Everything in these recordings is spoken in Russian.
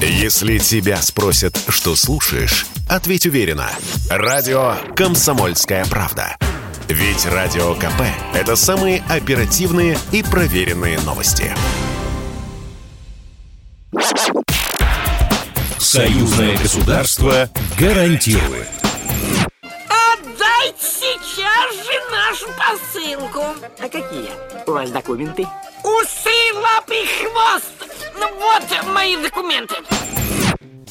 Если тебя спросят, что слушаешь, ответь уверенно. Радио «Комсомольская правда». Ведь Радио КП – это самые оперативные и проверенные новости. Союзное государство гарантирует. Отдайте сейчас же нашу посылку. А какие у вас документы? Усы, лапы, хвост. Ну вот мои документы.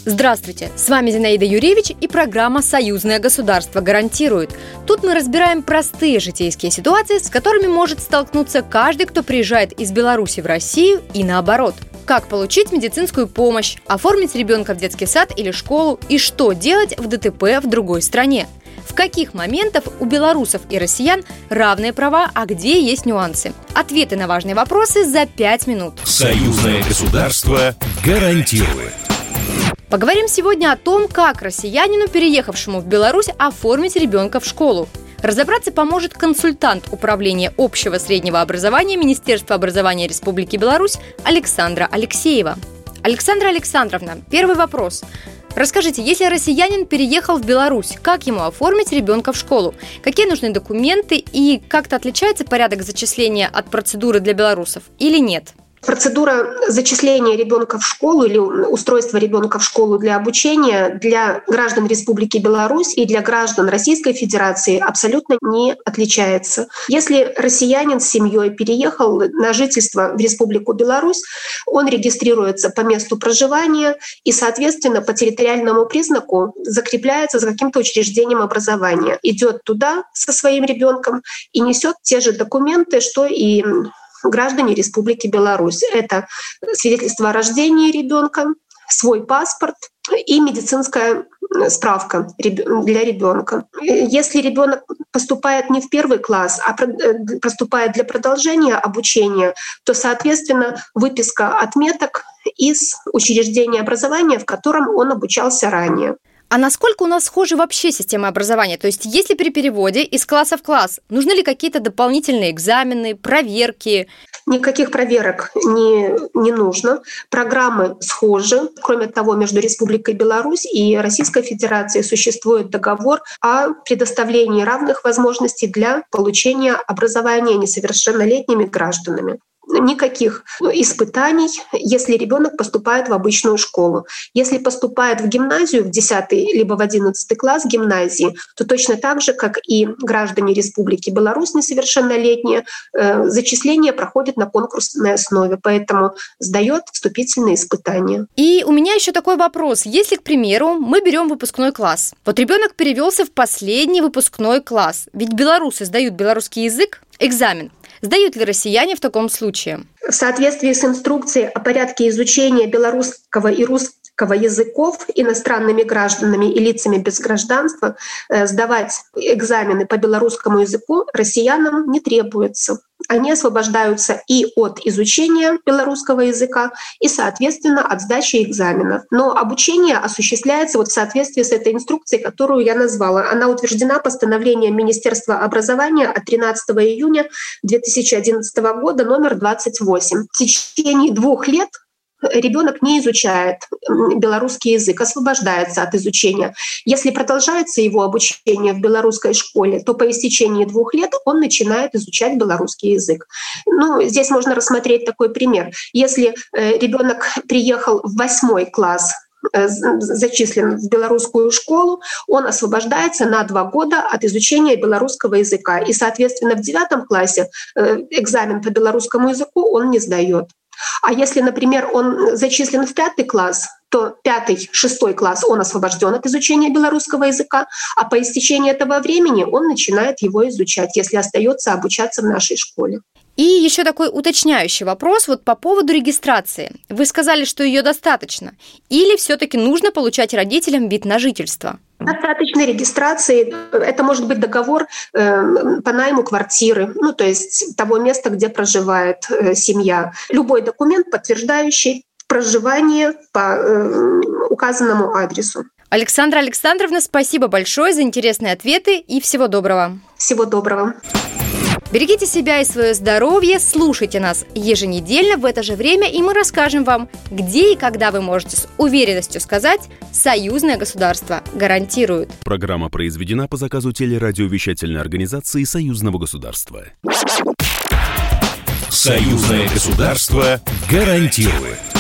Здравствуйте, с вами Зинаида Юрьевич и программа «Союзное государство гарантирует». Тут мы разбираем простые житейские ситуации, с которыми может столкнуться каждый, кто приезжает из Беларуси в Россию и наоборот. Как получить медицинскую помощь, оформить ребенка в детский сад или школу и что делать в ДТП в другой стране. В каких моментах у белорусов и россиян равные права, а где есть нюансы? Ответы на важные вопросы за 5 минут. Союзное государство гарантирует. Поговорим сегодня о том, как россиянину, переехавшему в Беларусь, оформить ребенка в школу. Разобраться поможет консультант Управления общего среднего образования Министерства образования Республики Беларусь Александра Алексеева. Александра Александровна, первый вопрос. Расскажите, если россиянин переехал в Беларусь, как ему оформить ребенка в школу? Какие нужны документы и как-то отличается порядок зачисления от процедуры для белорусов или нет? Процедура зачисления ребенка в школу или устройства ребенка в школу для обучения для граждан Республики Беларусь и для граждан Российской Федерации абсолютно не отличается. Если россиянин с семьей переехал на жительство в Республику Беларусь, он регистрируется по месту проживания и, соответственно, по территориальному признаку закрепляется за каким-то учреждением образования, идет туда со своим ребенком и несет те же документы, что и граждане Республики Беларусь. Это свидетельство о рождении ребенка, свой паспорт и медицинская справка для ребенка. Если ребенок поступает не в первый класс, а э, поступает для продолжения обучения, то, соответственно, выписка отметок из учреждения образования, в котором он обучался ранее. А насколько у нас схожи вообще системы образования? То есть, если при переводе из класса в класс, нужны ли какие-то дополнительные экзамены, проверки? Никаких проверок не, не нужно. Программы схожи. Кроме того, между Республикой Беларусь и Российской Федерацией существует договор о предоставлении равных возможностей для получения образования несовершеннолетними гражданами никаких испытаний, если ребенок поступает в обычную школу. Если поступает в гимназию в 10 либо в 11 класс гимназии, то точно так же, как и граждане Республики Беларусь несовершеннолетние, э, зачисление проходит на конкурсной основе, поэтому сдает вступительные испытания. И у меня еще такой вопрос. Если, к примеру, мы берем выпускной класс, вот ребенок перевелся в последний выпускной класс, ведь белорусы сдают белорусский язык, экзамен. Сдают ли россияне в таком случае? В соответствии с инструкцией о порядке изучения белорусского и русского языков иностранными гражданами и лицами без гражданства э, сдавать экзамены по белорусскому языку россиянам не требуется они освобождаются и от изучения белорусского языка, и, соответственно, от сдачи экзаменов. Но обучение осуществляется вот в соответствии с этой инструкцией, которую я назвала. Она утверждена постановлением Министерства образования от 13 июня 2011 года номер 28. В течение двух лет ребенок не изучает белорусский язык, освобождается от изучения. Если продолжается его обучение в белорусской школе, то по истечении двух лет он начинает изучать белорусский язык. Ну, здесь можно рассмотреть такой пример. Если э, ребенок приехал в восьмой класс э, зачислен в белорусскую школу, он освобождается на два года от изучения белорусского языка. И, соответственно, в девятом классе э, экзамен по белорусскому языку он не сдает. А если, например, он зачислен в пятый класс, то пятый, шестой класс он освобожден от изучения белорусского языка, а по истечении этого времени он начинает его изучать, если остается обучаться в нашей школе. И еще такой уточняющий вопрос вот по поводу регистрации. Вы сказали, что ее достаточно. Или все-таки нужно получать родителям вид на жительство? Достаточно регистрации. Это может быть договор э, по найму квартиры, ну то есть того места, где проживает э, семья. Любой документ, подтверждающий проживание по э, указанному адресу. Александра Александровна, спасибо большое за интересные ответы и всего доброго. Всего доброго. Берегите себя и свое здоровье, слушайте нас еженедельно в это же время, и мы расскажем вам, где и когда вы можете с уверенностью сказать «Союзное государство гарантирует». Программа произведена по заказу телерадиовещательной организации Союзного государства. Союзное государство гарантирует.